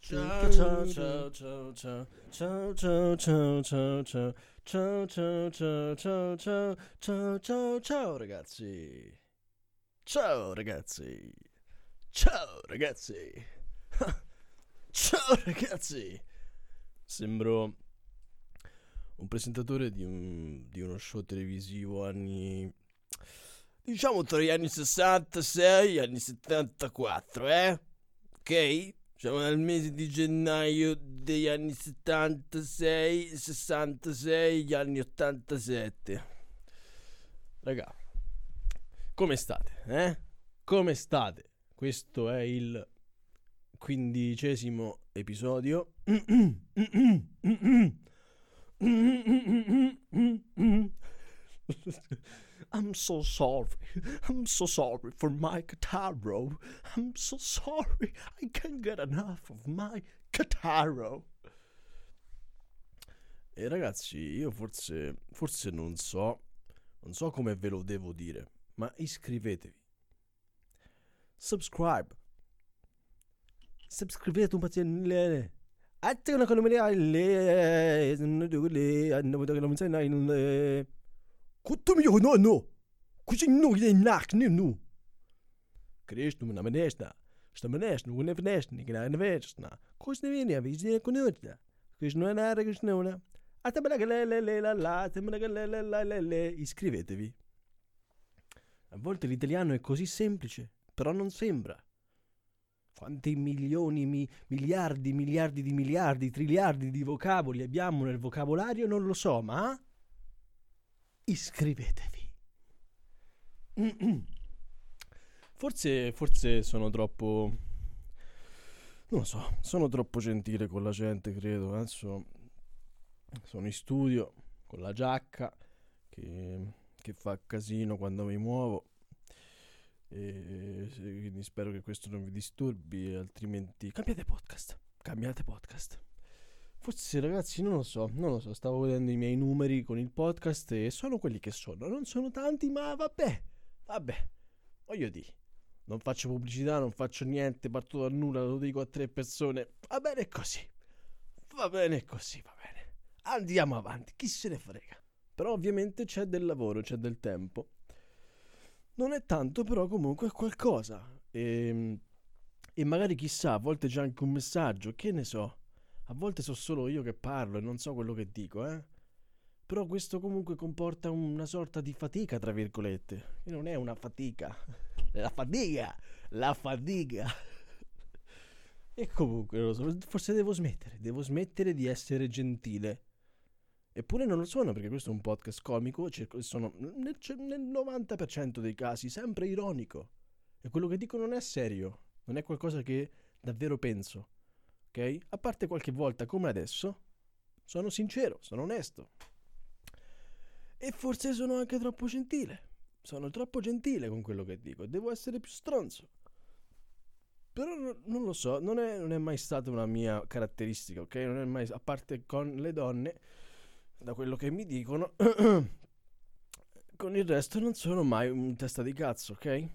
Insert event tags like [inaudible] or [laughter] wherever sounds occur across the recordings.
Ciao ciao ciao ciao ciao ciao ciao ciao ciao ciao ciao ciao ciao ciao ciao ciao ciao ciao ragazzi. Ciao ragazzi. Ciao ragazzi. [laughs] Ciao ragazzi. Sembro un presentatore di, un, di uno show televisivo anni diciamo tra gli anni 66 e gli anni 74 eh ok siamo nel mese di gennaio degli anni 76, 66, gli anni 87. Raga, come state? Eh? Come state? Questo è il quindicesimo episodio. [laughs] I'm so sorry. I'm so sorry for my Cataro. I'm so sorry. I can't get enough of my Cataro. E ragazzi, io forse, forse non so, non so come ve lo devo dire, ma iscrivetevi. Subscribe. Subscrivete un paziente. Ati na kalumini alle nudule anna mo daga lamunsa na in kutum yo no no. Kuchin no gine nak ni no. Krishnu na meneshna. Sta meneshna unen veneshna gina in veneshna. Kuchne vinia vizine kunutna. Krishnu na ara Krishnu na. Ati belaga le le le la la, ati belaga le le la le le. Iscrivetevi. A volte l'italiano è così semplice, però non sembra. Quanti milioni, mi, miliardi, miliardi di miliardi, triliardi di vocaboli abbiamo nel vocabolario non lo so, ma iscrivetevi. [clears throat] Forse, forse sono troppo... Non lo so, sono troppo gentile con la gente, credo. Adesso sono in studio con la giacca che, che fa casino quando mi muovo. E, quindi spero che questo non vi disturbi, altrimenti cambiate podcast. Cambiate podcast. Forse ragazzi non lo so, non lo so, stavo vedendo i miei numeri con il podcast e sono quelli che sono, non sono tanti ma vabbè, vabbè, voglio dire, non faccio pubblicità, non faccio niente, parto da nulla, lo dico a tre persone, va bene così, va bene così, va bene, andiamo avanti, chi se ne frega, però ovviamente c'è del lavoro, c'è del tempo, non è tanto però comunque è qualcosa e, e magari chissà, a volte c'è anche un messaggio, che ne so a volte so solo io che parlo e non so quello che dico, eh. Però questo comunque comporta una sorta di fatica, tra virgolette. E non è una fatica. La fatica! La fatica! E comunque, so, forse devo smettere. Devo smettere di essere gentile. Eppure non lo sono, perché questo è un podcast comico. Sono nel, nel 90% dei casi sempre ironico. E quello che dico non è serio. Non è qualcosa che davvero penso ok? A parte qualche volta come adesso, sono sincero, sono onesto. E forse sono anche troppo gentile. Sono troppo gentile con quello che dico. Devo essere più stronzo. Però no, non lo so, non è, non è, mai stata una mia caratteristica, ok? Non è mai, a parte con le donne, da quello che mi dicono, [clears throat] con il resto non sono mai un testa di cazzo, ok?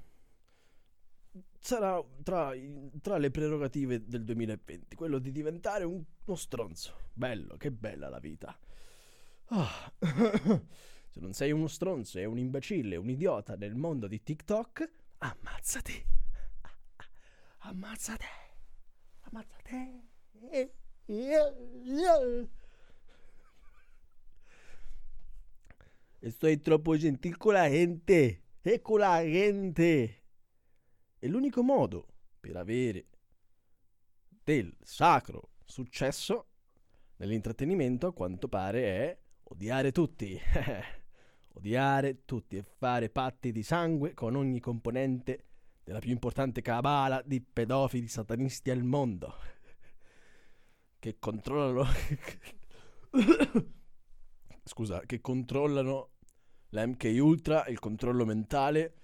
sarà tra, tra, le prerogative del 2020, quello di diventare un, uno stronzo. Bello, che bella la vita. Oh. [laughs] Se non sei uno stronzo e un imbecille, un idiota nel mondo di TikTok, ammazzati. [laughs] Ammazzate. Ammazzate. Estoy troppo gentil con la gente. E con la gente. E l'unico modo per avere del sacro successo nell'intrattenimento, a quanto pare, è odiare tutti. [laughs] odiare tutti e fare patti di sangue con ogni componente della più importante cabala di pedofili satanisti al mondo. [laughs] che controllano... [laughs] Scusa, che controllano la MK Ultra, il controllo mentale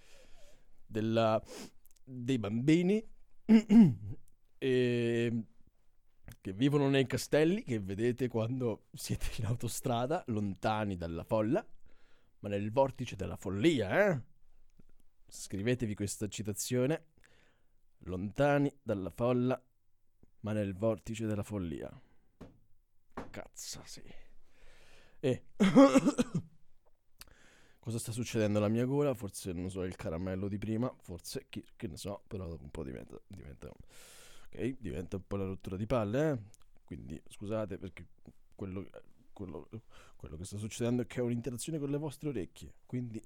della dei bambini e che vivono nei castelli che vedete quando siete in autostrada, lontani dalla folla, ma nel vortice della follia, eh? Scrivetevi questa citazione. Lontani dalla folla, ma nel vortice della follia. Cazzo, sì. E... Cosa sta succedendo alla mia gola? Forse, non so, il caramello di prima, forse, chi, che ne so, però dopo un po' diventa, diventa, ok, diventa un po' la rottura di palle, eh? Quindi scusate perché quello, quello, quello che sta succedendo è che ho un'interazione con le vostre orecchie, quindi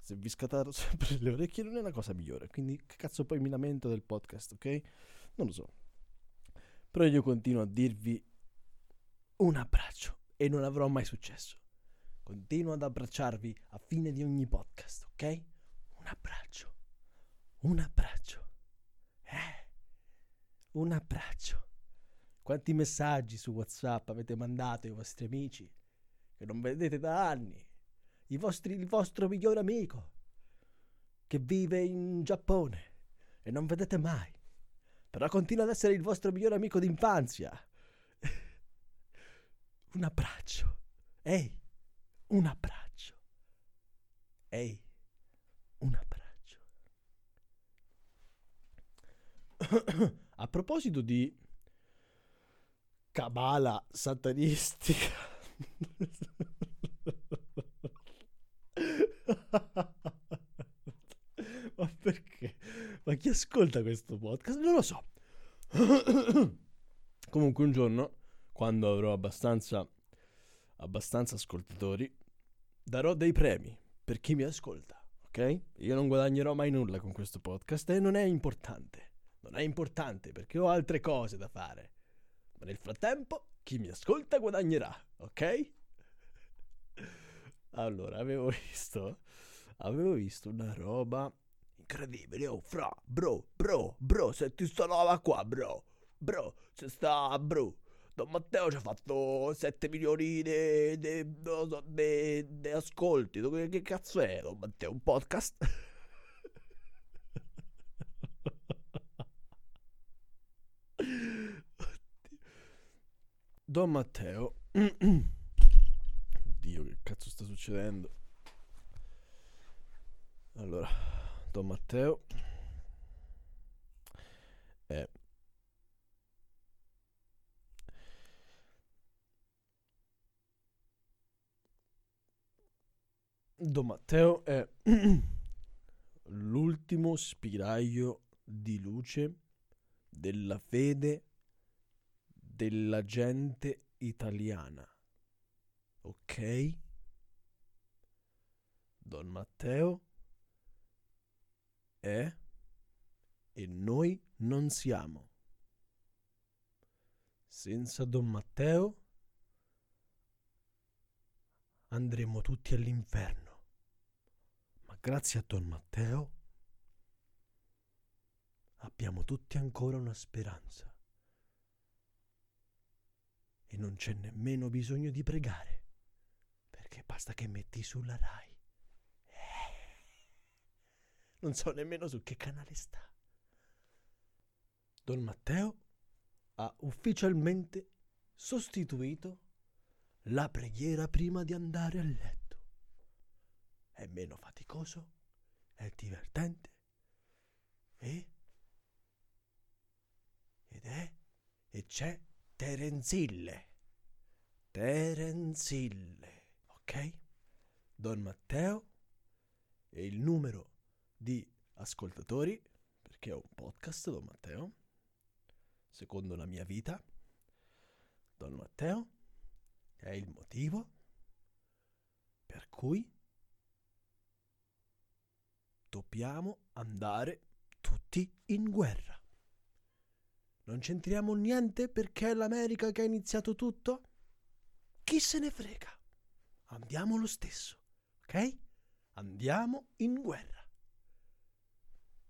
se vi scattaro [laughs] sempre le orecchie non è la cosa migliore, quindi che cazzo poi mi lamento del podcast, ok? Non lo so. Però io continuo a dirvi un abbraccio e non avrò mai successo. Continuo ad abbracciarvi a fine di ogni podcast, ok? Un abbraccio. Un abbraccio. Eh. Un abbraccio. Quanti messaggi su WhatsApp avete mandato ai vostri amici che non vedete da anni? Vostri, il vostro migliore amico che vive in Giappone e non vedete mai. Però continua ad essere il vostro migliore amico d'infanzia. [laughs] Un abbraccio. Ehi un abbraccio. Ehi, un abbraccio. A proposito di cabala satanistica. Ma perché? Ma chi ascolta questo podcast? Non lo so. Comunque un giorno, quando avrò abbastanza abbastanza ascoltatori, darò dei premi per chi mi ascolta, ok? Io non guadagnerò mai nulla con questo podcast e non è importante. Non è importante perché ho altre cose da fare. Ma nel frattempo chi mi ascolta guadagnerà, ok? [laughs] Allora, avevo visto avevo visto una roba incredibile. Oh, fra, bro, bro, bro, senti sta roba qua, bro. Bro, c'è sta, bro. Don Matteo ci ha fatto 7 milioni di so, ascolti. Che cazzo è Don Matteo? Un podcast? [laughs] Don Matteo. [clears throat] Dio, che cazzo sta succedendo? Allora, Don Matteo è Don Matteo è l'ultimo spiraglio di luce della fede della gente italiana. Ok? Don Matteo è e noi non siamo. Senza Don Matteo andremo tutti all'inferno grazie a Don Matteo abbiamo tutti ancora una speranza. E non c'è nemmeno bisogno di pregare, perché basta che metti sulla RAI. Eh, non so nemmeno su che canale sta. Don Matteo ha ufficialmente sostituito la preghiera prima di andare a letto è meno faticoso, è divertente e ed è e c'è Terenzille. Terenzille, ok? Don Matteo e il numero di ascoltatori, perché ho un podcast Don Matteo, secondo la mia vita. Don Matteo è il motivo per cui dobbiamo andare tutti in guerra. Non c'entriamo niente perché è l'America che ha iniziato tutto? Chi se ne frega? Andiamo lo stesso, ok? Andiamo in guerra.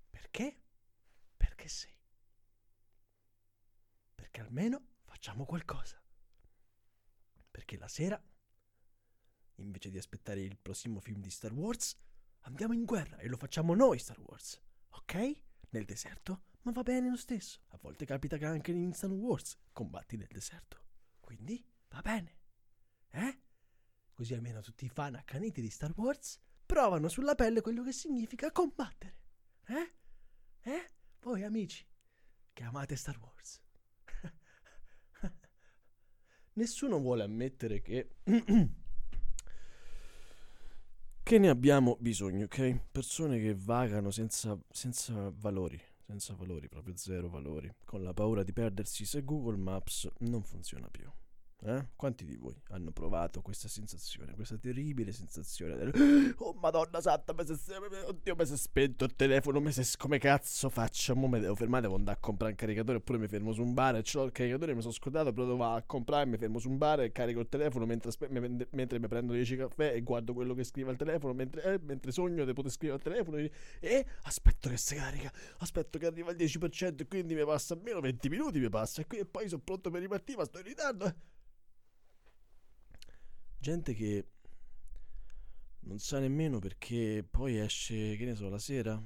Perché? Perché sì. Perché almeno facciamo qualcosa. Perché la sera, invece di aspettare il prossimo film di Star Wars, Andiamo in guerra e lo facciamo noi Star Wars, ok? Nel deserto, ma va bene lo stesso. A volte capita che anche in Star Wars combatti nel deserto. Quindi va bene. Eh? così almeno tutti i fan accaniti di Star Wars provano sulla pelle quello che significa combattere. Eh? Eh? Voi amici che amate Star Wars. [laughs] Nessuno vuole ammettere che [clears throat] che ne abbiamo bisogno, ok? Persone che vagano senza, senza valori, senza valori, proprio zero valori, con la paura di perdersi se Google Maps non funziona più. Eh? Quanti di voi hanno provato questa sensazione, questa terribile sensazione del [gasps] Oh madonna santa, mi si, oddio mi si è spento il telefono, mi si, come cazzo faccio? Mo mi devo fermare, devo andare a comprare un caricatore oppure mi fermo su un bar e ce il caricatore, mi sono scordato, però devo a comprare, mi fermo su un bar e carico il telefono mentre, aspe- mentre, mi prendo 10 caffè e guardo quello che scrive al telefono, mentre, eh, mentre sogno di poter scrivere al telefono e, e aspetto che si carica, aspetto che arriva il 10% e quindi mi passa almeno 20 minuti, mi passa e, qui, e poi sono pronto per ripartire, ma sto in ritardo. Gente che non sa nemmeno perché poi esce, che ne so, la sera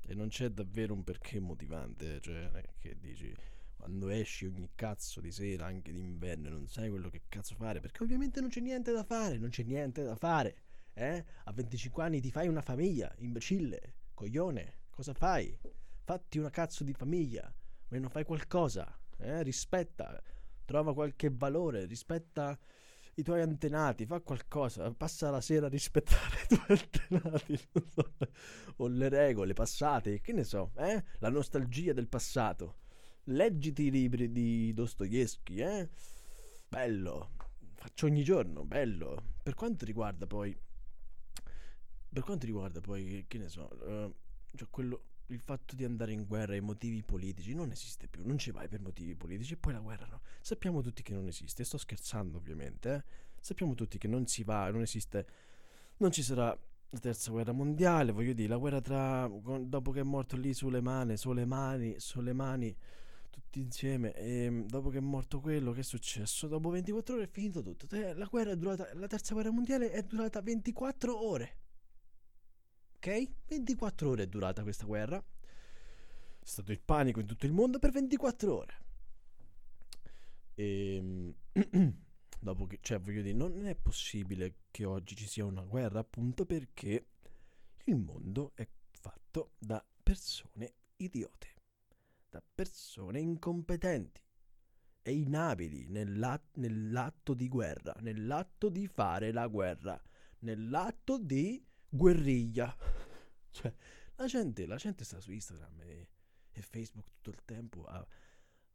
e non c'è davvero un perché motivante, cioè che dici quando esci ogni cazzo di sera, anche d'inverno, non sai quello che cazzo fare, perché ovviamente non c'è niente da fare, non c'è niente da fare, eh? A 25 anni ti fai una famiglia, imbecille, coglione, cosa fai? Fatti una cazzo di famiglia, almeno fai qualcosa, eh? Rispetta, trova qualche valore, rispetta i tuoi antenati, fa qualcosa, passa la sera a rispettare [laughs] i tuoi antenati, so, o le regole passate, che ne so, eh? La nostalgia del passato. Leggiti i libri di Dostoevsky, eh? Bello, faccio ogni giorno, bello. Per quanto riguarda poi, per quanto riguarda poi, che ne so, uh, cioè quello, il fatto di andare in guerra e i motivi politici non esiste più, non ci vai per motivi politici e poi la guerra no. Sappiamo tutti che non esiste, sto scherzando ovviamente, eh? sappiamo tutti che non si va, non esiste, non ci sarà la terza guerra mondiale, voglio dire, la guerra tra, dopo che è morto lì sulle mani, sulle mani, sulle mani, tutti insieme, e ehm, dopo che è morto quello, che è successo? Dopo 24 ore è finito tutto, la guerra è durata, la terza guerra mondiale è durata 24 ore. Ok? 24 ore è durata questa guerra. È stato il panico in tutto il mondo per 24 ore. E ehm, [clears throat] dopo che, cioè, voglio dire, non è possibile che oggi ci sia una guerra, appunto perché il mondo è fatto da persone idiote, da persone incompetenti e inabili nell'at- nell'atto di guerra, nell'atto di fare la guerra, nell'atto di guerriglia. [laughs] cioè, la gente, la gente sta su Instagram e, e Facebook tutto il tempo a,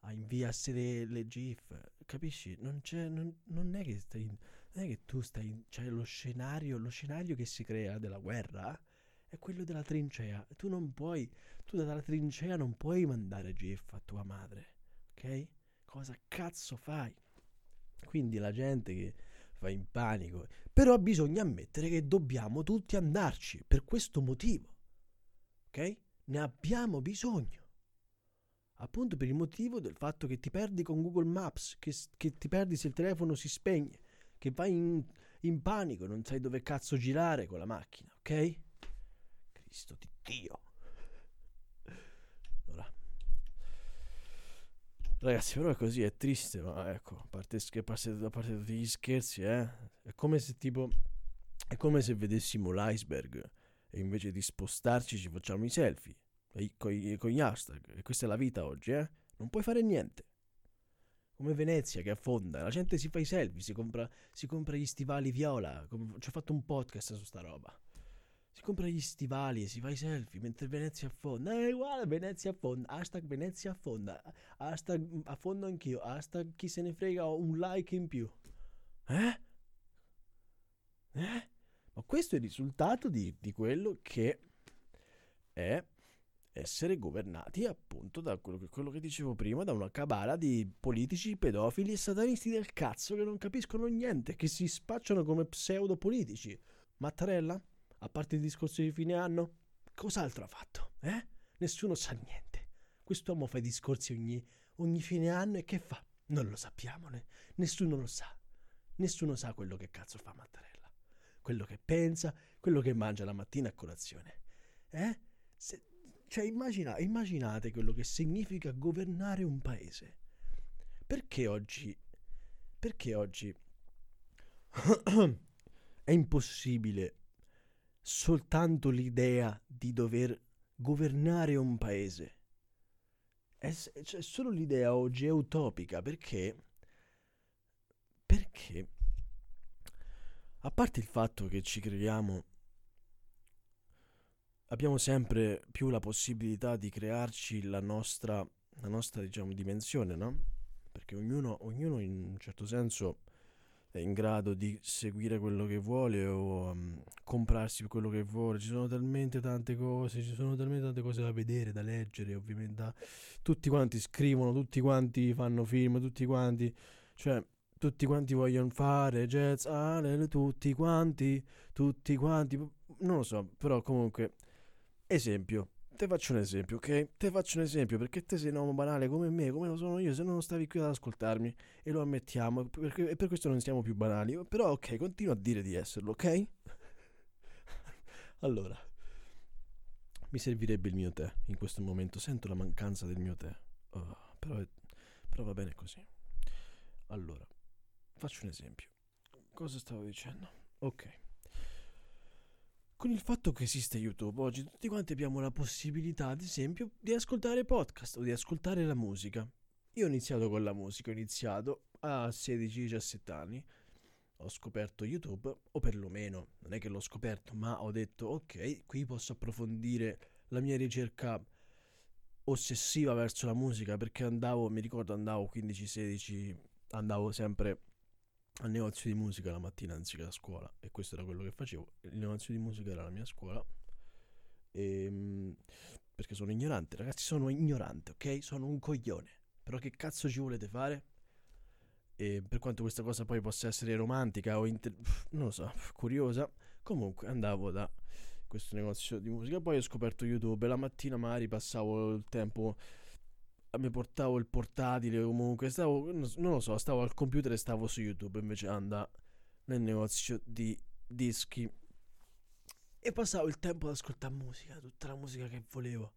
a inviarsi le, le, GIF, capisci? Non, non, non, è che stai, non è che tu stai, c'è lo scenario, lo scenario che si crea della guerra è quello della trincea. Tu non puoi, tu dalla trincea non puoi mandare GIF a tua madre, ok? Cosa cazzo fai? Quindi la gente che va in panico. Però bisogna ammettere che dobbiamo tutti andarci per questo motivo. Ok? Ne abbiamo bisogno. Appunto per il motivo del fatto che ti perdi con Google Maps, che, che ti perdi se il telefono si spegne, che vai in, in panico, non sai dove cazzo girare con la macchina, ok? Cristo di Dio. Ragazzi, però è così, è triste, ma ecco, a parte, a parte, a parte tutti gli scherzi, eh, è come se tipo, è come se vedessimo l'iceberg e invece di spostarci ci facciamo i selfie con, gli hashtag. E questa è la vita oggi, eh? Non puoi fare niente. Come Venezia che affonda, la gente si fa i selfie, si compra, si compra gli stivali viola. Ci ho fatto un podcast su sta roba si compra gli stivali e si fa i selfie mentre Venezia affonda. Eh, guarda, Venezia affonda. Hashtag Venezia affonda. Hashtag affondo anch'io. Hashtag chi se ne frega, ho un like in più. Eh? Eh? Ma questo è il risultato di, di quello che è essere governati appunto da quello che, quello che, dicevo prima, da una cabala di politici, pedofili e satanisti del cazzo che non capiscono niente, che si spacciano come pseudopolitici. Mattarella? A parte il discorso di fine anno, cos'altro ha fatto? Eh? Nessuno sa niente. Quest'uomo fa i discorsi ogni, ogni fine anno e che fa? Non lo sappiamo, né? nessuno lo sa. Nessuno sa quello che cazzo fa Mattarella. Quello che pensa, quello che mangia la mattina a colazione. Eh? Se, cioè, immagina, immaginate quello che significa governare un paese. Perché oggi... Perché oggi... [clears throat] è impossibile soltanto l'idea di dover governare un paese. È, cioè, solo l'idea oggi è utopica perché perché a parte il fatto che ci creiamo abbiamo sempre più la possibilità di crearci la nostra, la nostra diciamo, dimensione, no? Perché ognuno, ognuno in un certo senso è in grado di seguire quello che vuole o um, comprarsi quello che vuole. Ci sono talmente tante cose, ci sono talmente tante cose da vedere, da leggere, ovviamente. Da... Tutti quanti scrivono, tutti quanti fanno film, tutti quanti, cioè, tutti quanti vogliono fare jazz, ah, tutti quanti, tutti quanti. Non lo so, però comunque Esempio, te faccio un esempio, ok? Te faccio un esempio perché te sei un uomo banale come me, come lo sono io, se no non stavi qui ad ascoltarmi e lo ammettiamo perché, e per questo non siamo più banali. Però ok, continuo a dire di esserlo, ok? [laughs] allora, mi servirebbe il mio tè in questo momento, sento la mancanza del mio tè, oh, però, però va bene così. Allora, faccio un esempio. Cosa stavo dicendo? Ok. Con il fatto che esiste YouTube, oggi tutti quanti abbiamo la possibilità, ad esempio, di ascoltare podcast o di ascoltare la musica. Io ho iniziato con la musica, ho iniziato a 16-17 anni, ho scoperto YouTube, o perlomeno, non è che l'ho scoperto, ma ho detto, ok, qui posso approfondire la mia ricerca ossessiva verso la musica, perché andavo, mi ricordo andavo 15-16, andavo sempre al negozio di musica la mattina anziché a scuola e questo era quello che facevo. Il negozio di musica era la mia scuola e, ehm, perché sono ignorante, ragazzi, sono ignorante, ok? Sono un coglione. Però che cazzo ci volete fare? E per quanto questa cosa poi possa essere romantica o inter- non lo so, curiosa, comunque andavo da questo negozio di musica, poi ho scoperto YouTube la mattina magari passavo il tempo mi portavo il portatile comunque stavo non lo so stavo al computer e stavo su youtube invece andavo nel negozio di dischi. E passavo il tempo ad ascoltare musica tutta la musica che volevo.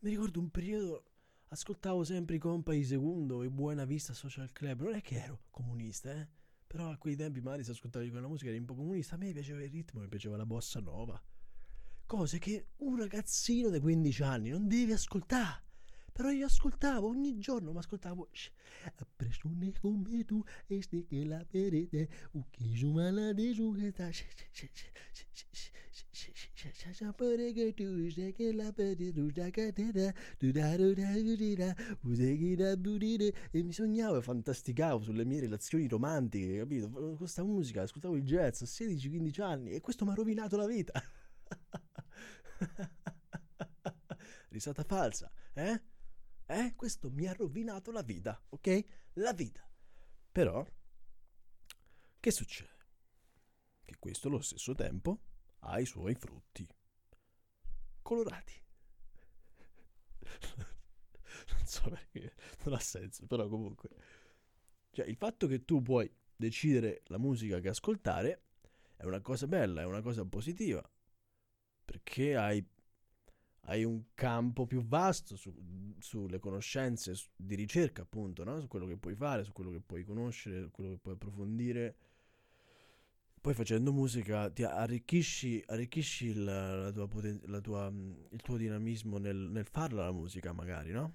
Mi ricordo un periodo ascoltavo sempre i Compay Secondo e Buena Vista Social Club non è che ero comunista eh però a quei tempi magari se ascoltavi quella musica eri un po' comunista a me piaceva il ritmo mi piaceva la bossa nova. Cose che un ragazzino di 15 anni non deve ascoltare però io ascoltavo ogni giorno, ma ascoltavo persone come tu e ste che la perete u che giù malade giù che sta sapere che tu sei che la perete tu da catena tu da e mi sognavo e fantasticavo sulle mie relazioni romantiche capito con questa musica ascoltavo il jazz a 16-15 anni e questo mi ha rovinato la vita risata falsa eh eh? Questo mi ha rovinato la vita, ok? La vita. Però, che succede? Che questo allo stesso tempo ha i suoi frutti colorati. [laughs] non so perché, non ha senso, però comunque. Cioè, il fatto che tu puoi decidere la musica che ascoltare è una cosa bella, è una cosa positiva. Perché hai hai un campo più vasto su, sulle conoscenze di ricerca, appunto, no? su quello che puoi fare, su quello che puoi conoscere, su quello che puoi approfondire. Poi facendo musica ti arricchisci, arricchisci il, la tua poten- la tua, il tuo dinamismo nel, nel, farla la musica, magari, no?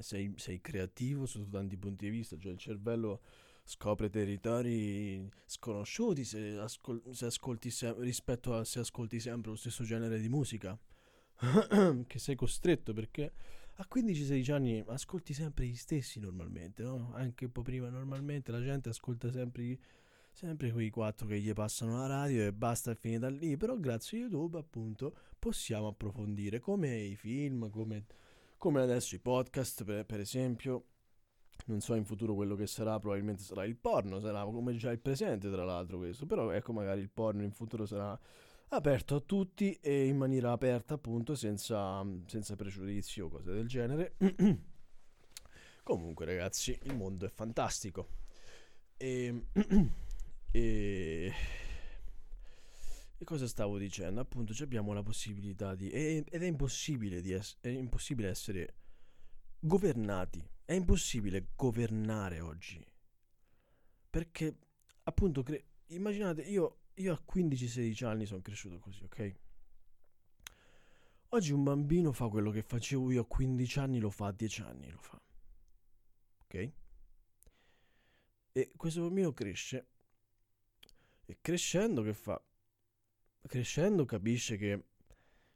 Sei, sei creativo su tanti punti di vista, cioè il cervello scopre territori sconosciuti se, ascol- se ascolti se- rispetto a se ascolti sempre lo stesso genere di musica. [clears throat] che sei costretto perché a 15-16 anni ascolti sempre gli stessi normalmente, no? Anche un po' prima normalmente la gente ascolta sempre, sempre quei quattro che gli passano la radio e basta è finita lì, però grazie a YouTube appunto possiamo approfondire come i film, come, come adesso i podcast per, per esempio. Non so in futuro quello che sarà, probabilmente sarà il porno, sarà come già il presente tra l'altro questo, però ecco magari il porno in futuro sarà aperto a tutti e in maniera aperta appunto senza, senza pregiudizi o cose del genere. [clears throat] Comunque ragazzi, il mondo è fantastico. E, [clears throat] e, e cosa stavo dicendo? Appunto abbiamo la possibilità di... ed è impossibile, di es, è impossibile essere governati. È impossibile governare oggi. Perché appunto... Cre- immaginate, io io a 15-16 anni sono cresciuto così, ok? Oggi un bambino fa quello che facevo io a 15 anni, lo fa a 10 anni, lo fa. Ok? E questo bambino cresce. E crescendo che fa? Crescendo capisce che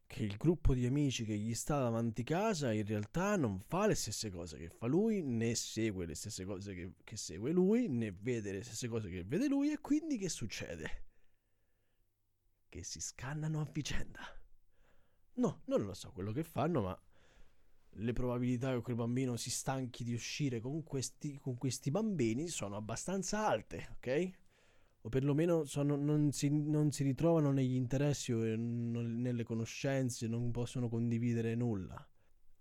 che il gruppo di amici che gli sta davanti casa in realtà non fa le stesse cose che fa lui, né segue le stesse cose che, che segue lui, né vede le stesse cose che vede lui, e quindi che succede? Che si scannano a vicenda. No, non lo so quello che fanno, ma le probabilità che quel bambino si stanchi di uscire con questi, con questi bambini sono abbastanza alte, ok? o perlomeno sono, non, si, non, si, ritrovano negli interessi o non, nelle conoscenze, non possono condividere nulla.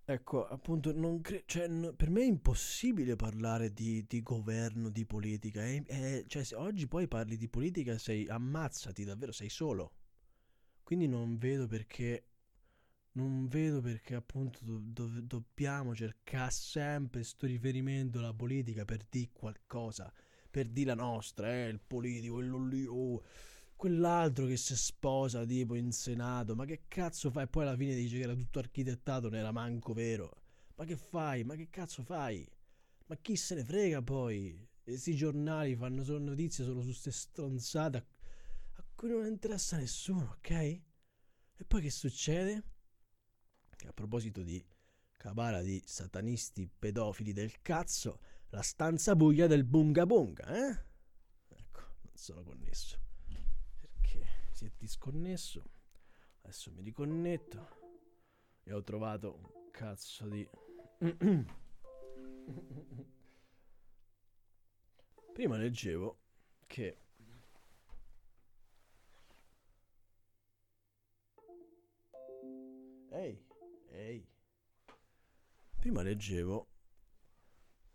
Ecco, appunto, cre- cioè, no, per me è impossibile parlare di, di governo, di politica. È, è, cioè, se oggi poi parli di politica, sei ammazzati davvero, sei solo. Quindi non vedo perché non vedo perché appunto do, do, dobbiamo cercare sempre questo riferimento alla politica per dire qualcosa per dire la nostra, eh, il politico, quello lì, oh, quell'altro che si sposa tipo in senato, ma che cazzo fai? Poi alla fine dice che era tutto architettato, non era manco vero. Ma che fai? Ma che cazzo fai? Ma chi se ne frega poi? Questi giornali fanno solo notizie solo su queste stronzate cui non interessa nessuno, ok? E poi che succede? a proposito di cabala di satanisti pedofili del cazzo, la stanza buia del bunga bunga, eh? Ecco, non sono connesso. Perché si è disconnesso. Adesso mi riconnetto. E ho trovato un cazzo di... [coughs] Prima leggevo che... Ehi, ehi. Prima leggevo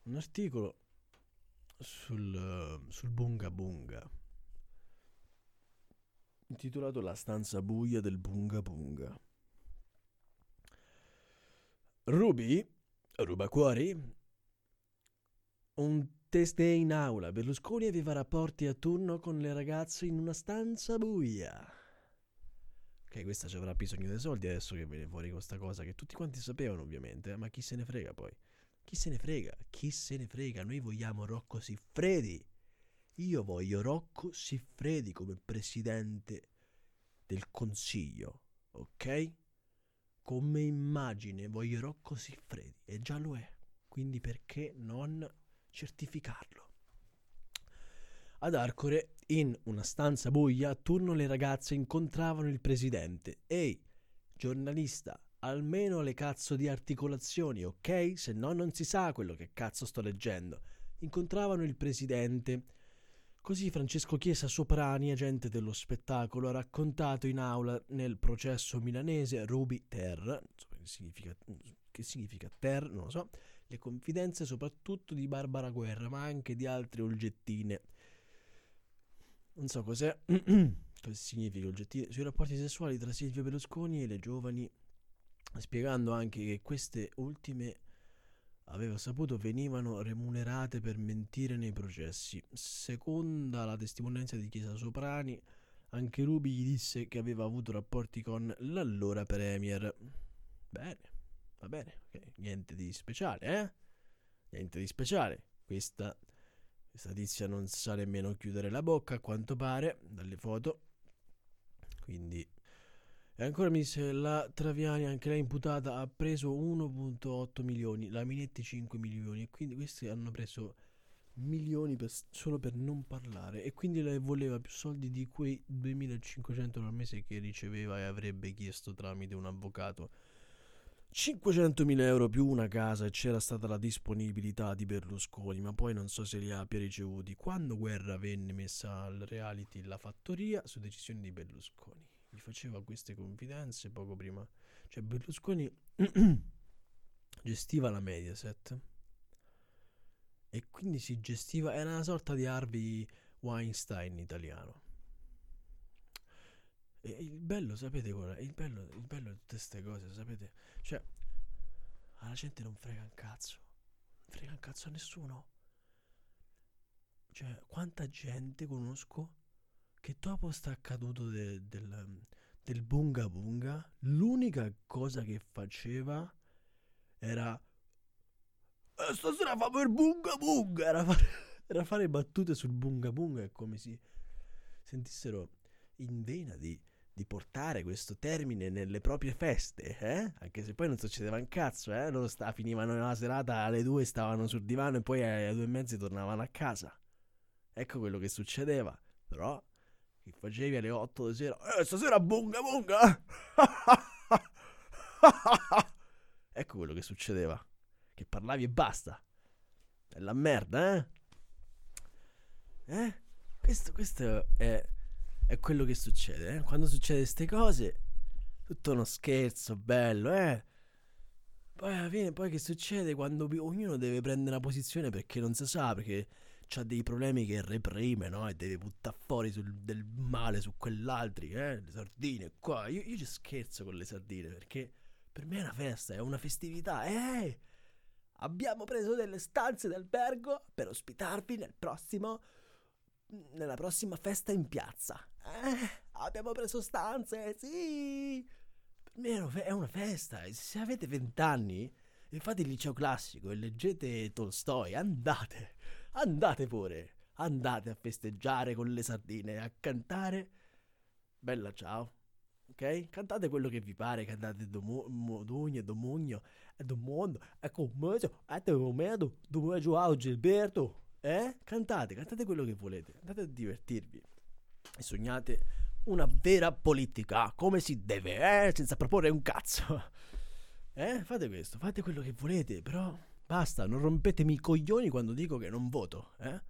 un articolo sul, sul Bunga Bunga intitolato La stanza buia del Bunga Bunga. Ruby, ruba cuori, un test in aula. Berlusconi aveva rapporti a turno con le ragazze in una stanza buia. Ok, questa ci avrà bisogno dei soldi adesso che viene fuori questa cosa che tutti quanti sapevano ovviamente, eh, ma chi se ne frega poi. Chi se ne frega? Chi se ne frega? Noi vogliamo Rocco Siffredi. Io voglio Rocco Siffredi come presidente del consiglio, ok? Come immagine voglio Rocco Siffredi e già lo è. Quindi perché non certificarlo? Ad Arcore, in una stanza buia, a turno le ragazze incontravano il presidente. Ehi, giornalista, almeno le cazzo di articolazioni, ok? Se no non si sa quello che cazzo sto leggendo. Incontravano il presidente. Così Francesco Chiesa Soprani, agente dello spettacolo, ha raccontato in aula nel processo milanese Ruby Ter, non so che significa, che significa Ter, non lo so, le confidenze soprattutto di Barbara Guerra, ma anche di altre oggettine. Non so cos'è, [clears throat] cosa significa oggettine, sui rapporti sessuali tra Silvio Berlusconi e le giovani spiegando anche che queste ultime aveva saputo venivano remunerate per mentire nei processi. Seconda la testimonianza di Chiesa Soprani, anche Rubi gli disse che aveva avuto rapporti con l'allora Premier. Bene, va bene, okay. niente di speciale, eh? Niente di speciale. Questa, questa tizia non sa nemmeno chiudere la bocca, a quanto pare, dalle foto. Quindi e ancora mi dice la Traviani, anche lei imputata, ha preso 1.8 milioni, la Minetti 5 milioni. E quindi questi hanno preso milioni per, solo per non parlare. E quindi lei voleva più soldi di quei 2500 al mese che riceveva e avrebbe chiesto tramite un avvocato. 500.000 euro più una casa e c'era stata la disponibilità di Berlusconi, ma poi non so se li abbia ricevuti. Quando Guerra venne messa al reality La Fattoria su decisione di Berlusconi gli faceva queste confidenze poco prima. Cioè Berlusconi [clears throat] gestiva la Mediaset e quindi si gestiva, era una sorta di Harvey Weinstein italiano. E il bello, sapete qual è? Il bello, il bello di tutte queste cose, sapete? Cioè, alla gente non frega un cazzo. Non frega un cazzo a nessuno. Cioè, quanta gente conosco che dopo sta accaduto de, del, del bunga bunga, l'unica cosa che faceva era eh, stasera famo il bunga bunga, era fare, [laughs] era fare battute sul bunga bunga, è come se sentissero in vena di, di, portare questo termine nelle proprie feste, eh? Anche se poi non succedeva un cazzo, eh? Loro sta, finivano la serata alle due, stavano sul divano e poi alle due e mezze tornavano a casa. Ecco quello che succedeva. Però che facevi alle 8 di sera. Eh, stasera bunga bunga! [laughs] ecco quello che succedeva. Che parlavi e basta. È la merda, eh? Eh? Questo, questo è, è, quello che succede, eh? Quando succede queste cose, tutto uno scherzo bello, eh? Poi alla fine, poi che succede quando ognuno deve prendere una posizione perché non si sa, perché ha dei problemi che reprime, no? E deve buttare fuori sul, del male su quell'altro, eh? Le sardine, qua. Io, io ci scherzo con le sardine perché per me è una festa, è una festività. Eh! Abbiamo preso delle stanze d'albergo per ospitarvi nel prossimo. Nella prossima festa in piazza. Eh, abbiamo preso stanze, sì! Per me è una festa. Se avete vent'anni e fate il liceo classico e leggete Tolstoi, andate andate pure, andate a festeggiare con le sardine, a cantare. Bella ciao. Ok? Cantate quello che vi pare, cantate Modugno, Domugno, e Domondo, e Commedio, e Teomedo, Domugno Joao Gilberto. Eh? Cantate, cantate quello che volete, andate a divertirvi. E sognate una vera politica, come si deve, eh? Senza proporre un cazzo. [laughs] Eh? Fate questo, fate quello che volete, però Basta, non rompetemi i coglioni quando dico che non voto, eh?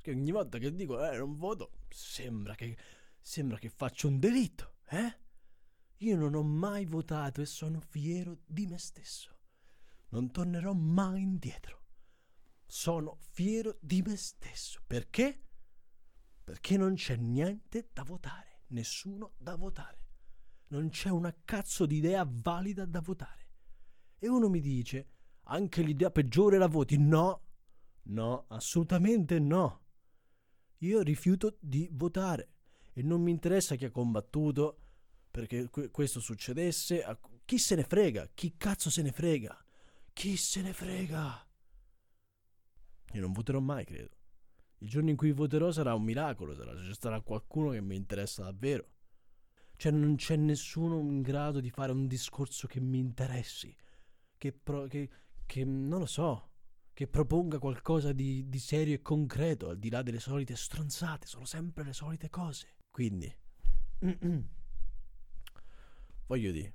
Che ogni volta che dico eh non voto, sembra che sembra che faccio un delitto, eh? Io non ho mai votato e sono fiero di me stesso. Non tornerò mai indietro. Sono fiero di me stesso. Perché? Perché non c'è niente da votare, nessuno da votare. Non c'è una cazzo di idea valida da votare. E uno mi dice anche l'idea peggiore la voti? No, no, assolutamente no. Io rifiuto di votare e non mi interessa chi ha combattuto perché questo succedesse. Chi se ne frega? Chi cazzo se ne frega? Chi se ne frega? Io non voterò mai, credo. Il giorno in cui voterò sarà un miracolo, sarà, ci sarà qualcuno che mi interessa davvero. Cioè non c'è nessuno in grado di fare un discorso che mi interessi, che, pro, che, che non lo so, che proponga qualcosa di, di serio e concreto, al di là delle solite stronzate, sono sempre le solite cose. Quindi, [clears throat] voglio dire,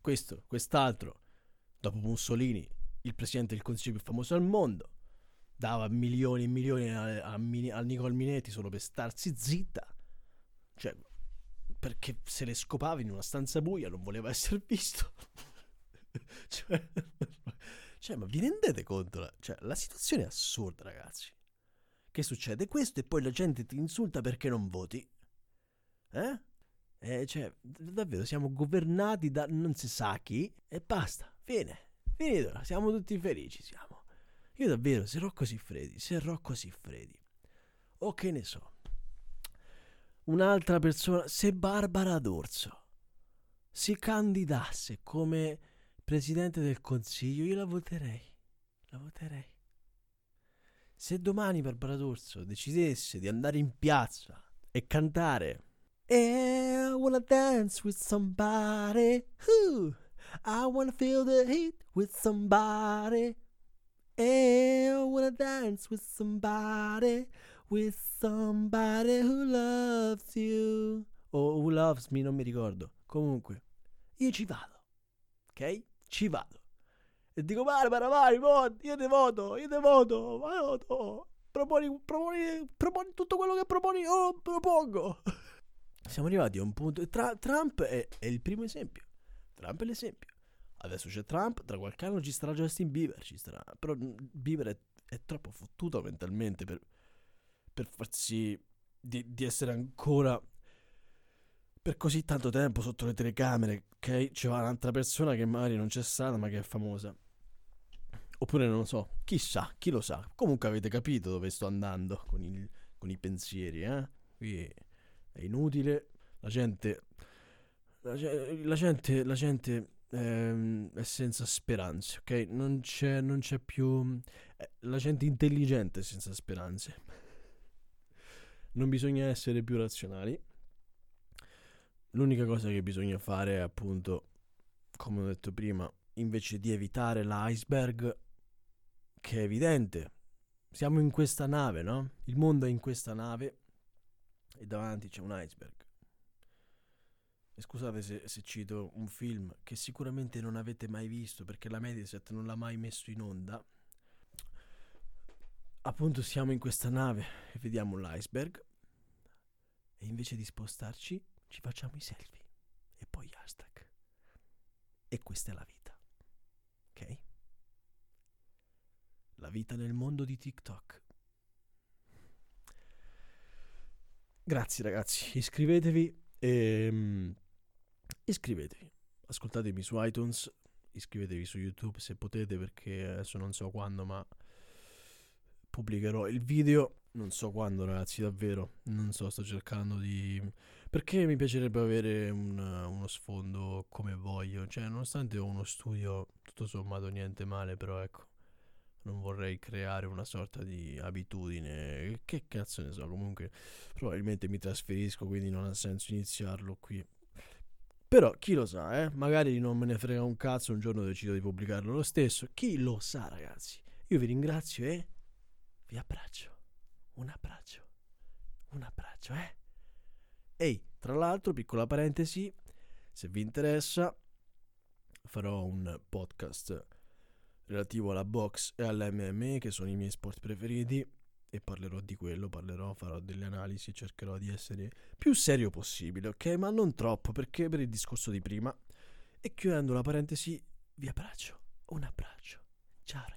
questo, quest'altro, dopo Mussolini, il presidente del consiglio più famoso al mondo, dava milioni e milioni a, a, a Nicole Minetti solo per starsi zitta. Cioè, perché se le scopava in una stanza buia non voleva essere visto. [laughs] cioè, cioè, ma vi rendete conto? Cioè, la situazione è assurda, ragazzi. Che succede questo e poi la gente ti insulta perché non voti. Eh? eh cioè, davvero, siamo governati da non si sa chi e basta. Fine. Finito. Siamo tutti felici, siamo. Io davvero sarò così freddi, sarò così freddi. O che ne so. Un'altra persona, se Barbara D'Orso si candidasse come presidente del consiglio, io la voterei. La voterei. Se domani Barbara D'Urso decidesse di andare in piazza e cantare I wanna dance with somebody who I wanna feel the heat with somebody I wanna dance with somebody with somebody who loves you o who loves me, non mi ricordo. Comunque, io ci vado. Ok? ci vado. E dico, Barbara, vai, voti, io ti voto, io ti voto, voto. Proponi, proponi, proponi tutto quello che proponi, io propongo. [laughs] Siamo arrivati a un punto. Tra, Trump è, è, il primo esempio. Trump è l'esempio. Adesso c'è Trump, tra qualche anno ci sarà Justin Bieber. Ci sarà. Però Bieber è, è troppo fottuto mentalmente per, per farsi di, di essere ancora per così tanto tempo sotto le telecamere, ok? C'è un'altra persona che magari non c'è stata ma che è famosa. Oppure non lo so, chissà, chi lo sa. Comunque avete capito dove sto andando con, il, con i pensieri, eh? Qui è inutile, la gente, la, la gente, la gente ehm, è senza speranze, ok? Non c'è, non c'è più, eh, la gente intelligente è senza speranze. Non bisogna essere più razionali. L'unica cosa che bisogna fare è appunto, come ho detto prima, invece di evitare l'iceberg, che è evidente, siamo in questa nave, no? Il mondo è in questa nave e davanti c'è un iceberg. E scusate se, se, cito un film che sicuramente non avete mai visto perché la Mediaset non l'ha mai messo in onda. Appunto siamo in questa nave e vediamo l'iceberg e invece di spostarci ci facciamo i selfie e poi hashtag. E questa è la vita. Ok? La vita nel mondo di TikTok. Grazie ragazzi, iscrivetevi e um, iscrivetevi. Ascoltatemi su iTunes, iscrivetevi su YouTube se potete perché adesso non so quando, ma pubblicherò il video. Non so quando, ragazzi, davvero. Non so, sto cercando di. Perché mi piacerebbe avere un, uno sfondo come voglio. Cioè, nonostante ho uno studio tutto sommato niente male, però ecco non vorrei creare una sorta di abitudine. Che cazzo ne so, comunque probabilmente mi trasferisco, quindi non ha senso iniziarlo qui. Però chi lo sa, eh? Magari non me ne frega un cazzo, un giorno decido di pubblicarlo lo stesso. Chi lo sa, ragazzi? Io vi ringrazio e vi abbraccio. Un abbraccio. Un abbraccio, eh? Ehi, tra l'altro, piccola parentesi, se vi interessa, farò un podcast relativo alla box e all'MME che sono i miei sport preferiti e parlerò di quello, parlerò, farò delle analisi cercherò di essere più serio possibile, ok? Ma non troppo perché per il discorso di prima. E chiudendo la parentesi, vi abbraccio, un abbraccio. Ciao ragazzi.